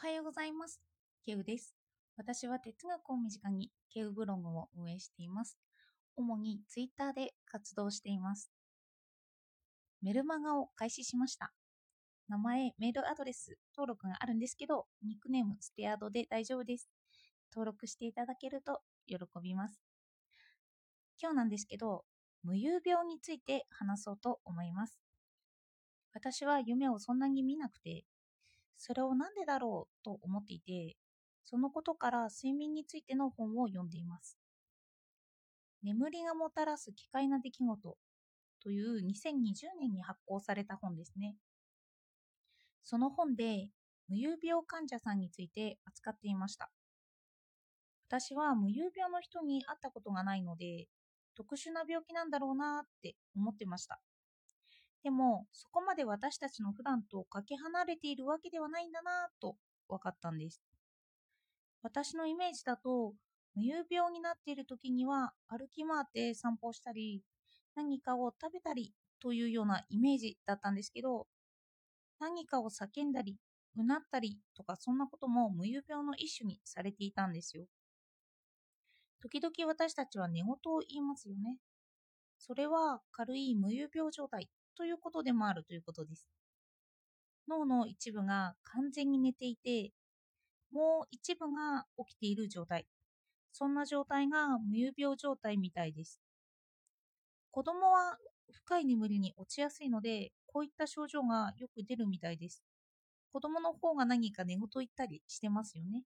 おはようございます。ケウです。私は哲学を身近にケウブログを運営しています。主にツイッターで活動しています。メルマガを開始しました。名前、メールアドレス登録があるんですけど、ニックネーム、ステアードで大丈夫です。登録していただけると喜びます。今日なんですけど、無遊病について話そうと思います。私は夢をそんなに見なくて、それをなんでだろうと思っていて、そのことから睡眠についての本を読んでいます。眠りがもたらす奇怪な出来事という2020年に発行された本ですね。その本で無遊病患者さんについて扱っていました。私は無遊病の人に会ったことがないので、特殊な病気なんだろうなって思ってました。でも、そこまで私たちの普段とかけ離れているわけではないんだなぁと分かったんです。私のイメージだと、無遊病になっている時には歩き回って散歩したり、何かを食べたりというようなイメージだったんですけど、何かを叫んだり、うなったりとかそんなことも無遊病の一種にされていたんですよ。時々私たちは寝言を言いますよね。それは軽い無遊病状態ということでもあるということです。脳の一部が完全に寝ていて、もう一部が起きている状態。そんな状態が無遊病状態みたいです。子供は深い眠りに落ちやすいので、こういった症状がよく出るみたいです。子供の方が何か寝言言ったりしてますよね。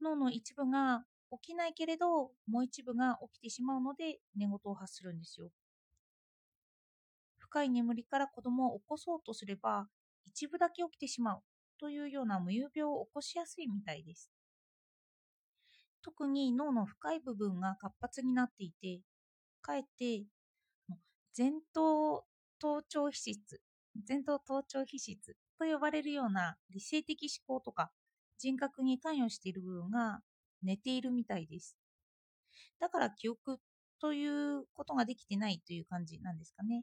脳の一部が起きないけれど、もう一部が起きてしまうので寝言を発するんですよ。深い眠りから子供を起こそうとすれば、一部だけ起きてしまうというような無遊病を起こしやすいみたいです。特に脳の深い部分が活発になっていて、かえって前頭頭頂皮質、前頭頭頂皮質と呼ばれるような理性的思考とか人格に関与している部分が寝ているみたいです。だから記憶ということができてないという感じなんですかね。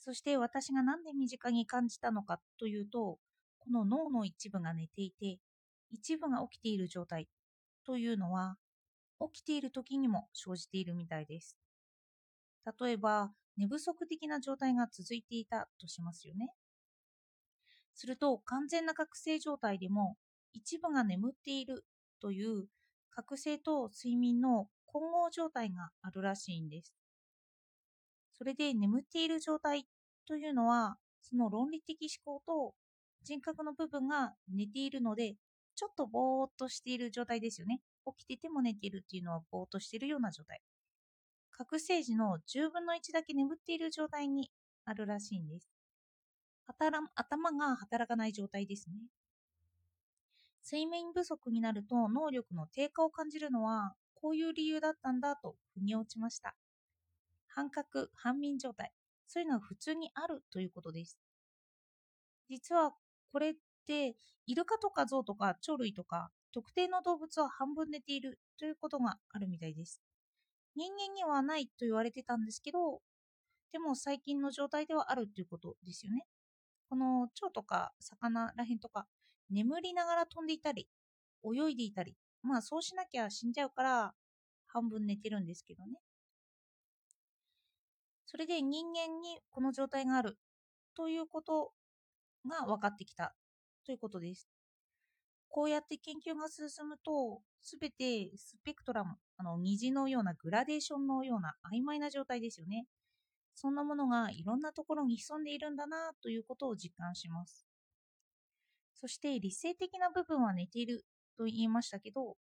そして私が何で身近に感じたのかというと、この脳の一部が寝ていて、一部が起きている状態というのは、起きている時にも生じているみたいです。例えば、寝不足的な状態が続いていたとしますよね。すると、完全な覚醒状態でも、一部が眠っているという覚醒と睡眠の混合状態があるらしいんです。それで眠っている状態というのは、その論理的思考と人格の部分が寝ているので、ちょっとぼーっとしている状態ですよね。起きてても寝ているっていうのはぼーっとしているような状態。覚醒時の10分の1だけ眠っている状態にあるらしいんです。頭が働かない状態ですね。睡眠不足になると能力の低下を感じるのはこういう理由だったんだと腑に落ちました。半角、半眠状態。そういうのは普通にあるということです。実はこれってイルカとかゾウとか鳥類とか特定の動物は半分寝ているということがあるみたいです。人間にはないと言われてたんですけど、でも最近の状態ではあるということですよね。この蝶とか魚らへんとか眠りながら飛んでいたり、泳いでいたり、まあそうしなきゃ死んじゃうから半分寝てるんですけどね。それで人間にこの状態があるということが分かってきたということです。こうやって研究が進むと、すべてスペクトラム、あの虹のようなグラデーションのような曖昧な状態ですよね。そんなものがいろんなところに潜んでいるんだなということを実感します。そして理性的な部分は寝ていると言いましたけど、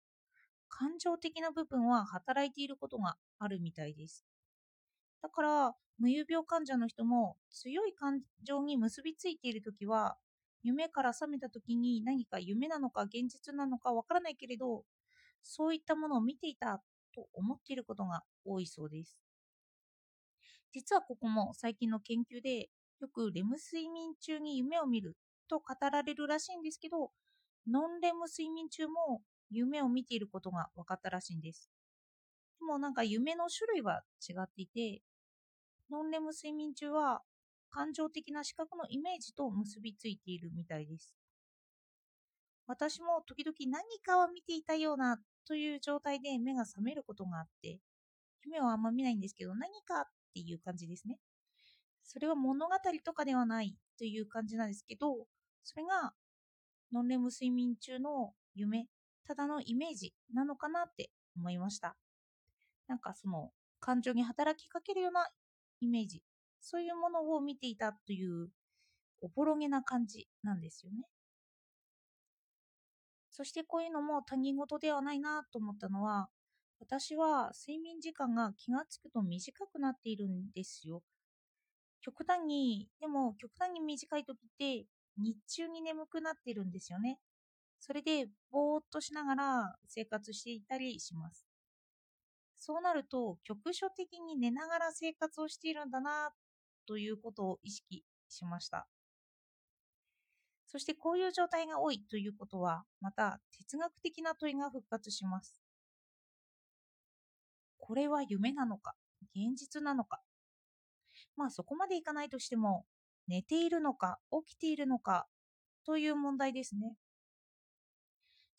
感情的な部分は働いていることがあるみたいです。だから、無遊病患者の人も強い感情に結びついているときは、夢から覚めたときに何か夢なのか現実なのかわからないけれど、そういったものを見ていたと思っていることが多いそうです。実はここも最近の研究でよくレム睡眠中に夢を見ると語られるらしいんですけど、ノンレム睡眠中も夢を見ていることが分かったらしいんです。でもなんか夢の種類は違っていて、ノンレム睡眠中は感情的な視覚のイメージと結びついているみたいです。私も時々何かを見ていたようなという状態で目が覚めることがあって、夢はあんま見ないんですけど、何かっていう感じですね。それは物語とかではないという感じなんですけど、それがノンレム睡眠中の夢、ただのイメージなのかなって思いました。なんかその感情に働きかけるようなイメージ、そういうものを見ていたというおぼろげな感じなんですよね。そしてこういうのも他人事ではないなと思ったのは、私は睡眠時間が気がつくと短くなっているんですよ。極端に、でも極端に短い時って日中に眠くなっているんですよね。それでぼーっとしながら生活していたりします。そうなると局所的に寝ながら生活をしているんだなということを意識しました。そしてこういう状態が多いということは、また哲学的な問いが復活します。これは夢なのか、現実なのか。まあそこまでいかないとしても、寝ているのか、起きているのかという問題ですね。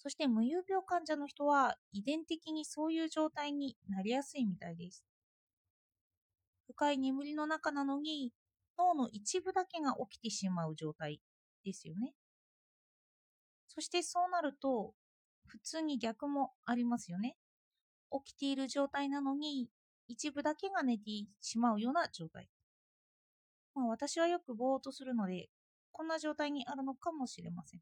そして無遊病患者の人は遺伝的にそういう状態になりやすいみたいです。深い眠りの中なのに脳の一部だけが起きてしまう状態ですよね。そしてそうなると、普通に逆もありますよね。起きている状態なのに、一部だけが寝てしまうような状態。まあ、私はよくぼーっとするので、こんな状態にあるのかもしれません。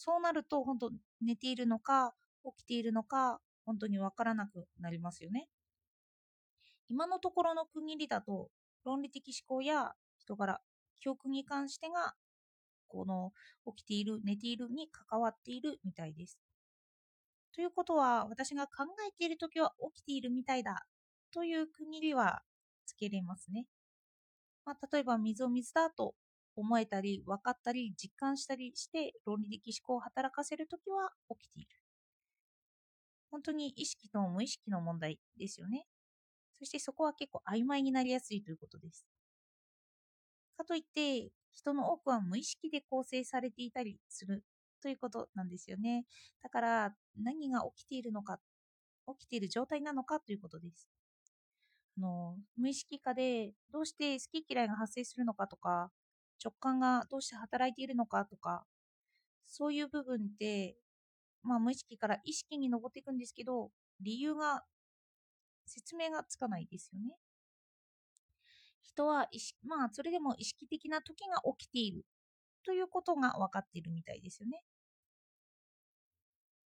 そうなると、本当寝ているのか、起きているのか、本当にわからなくなりますよね。今のところの区切りだと、論理的思考や人柄、記憶に関してがこの起きている、寝ているに関わっているみたいです。ということは、私が考えているときは起きているみたいだという区切りはつけれますね。まあ、例えば水を水だと思えたり、分かったり、実感したりして論理的思考を働かせるときは起きている。本当に意識と無意識の問題ですよね。そしてそこは結構曖昧になりやすいということです。かといって、人の多くは無意識で構成されていたりするということなんですよね。だから何が起きているのか、起きている状態なのかということです。あの無意識下でどうして好き嫌いが発生するのかとか、直感がどうして働いているのかとか、そういう部分って、まあ、無意識から意識に上っていくんですけど、理由が、説明がつかないですよね。人は意識、まあ、それでも意識的な時が起きているということが分かっているみたいですよね。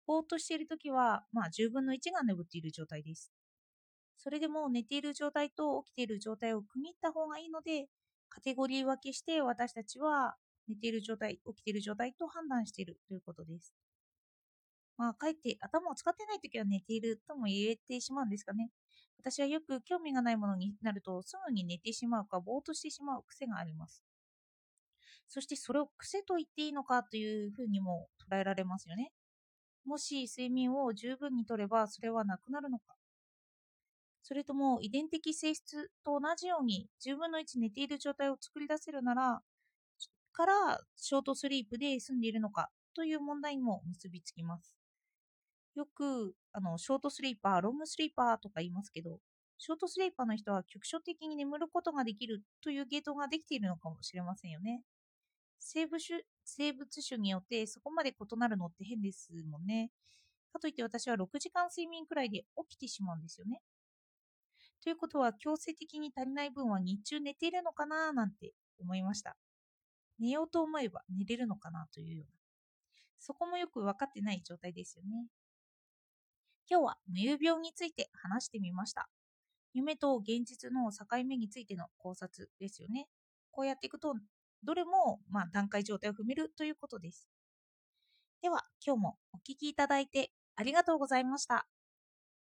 ぼーっとしている時は、まあ、10分の1が眠っている状態です。それでも寝ている状態と起きている状態を区切った方がいいので、カテゴリー分けして私たちは寝ている状態、起きている状態と判断しているということです。まあ、かえって頭を使ってないときは寝ているとも言えてしまうんですかね。私はよく興味がないものになるとすぐに寝てしまうかぼーっとしてしまう癖があります。そしてそれを癖と言っていいのかというふうにも捉えられますよね。もし睡眠を十分にとればそれはなくなるのか。それとも遺伝的性質と同じように10分の1寝ている状態を作り出せるなら、からショートスリープで済んでいるのかという問題にも結びつきます。よくあのショートスリーパー、ロングスリーパーとか言いますけど、ショートスリーパーの人は局所的に眠ることができるというゲートができているのかもしれませんよね。生物種生物種によってそこまで異なるのって変ですもんね。かといって私は6時間睡眠くらいで起きてしまうんですよね。ということは強制的に足りない分は日中寝ているのかななんて思いました。寝ようと思えば寝れるのかなというような。そこもよく分かってない状態ですよね。今日は無遊病について話してみました。夢と現実の境目についての考察ですよね。こうやっていくと、どれも、ま、段階状態を踏めるということです。では、今日もお聴きいただいてありがとうございました。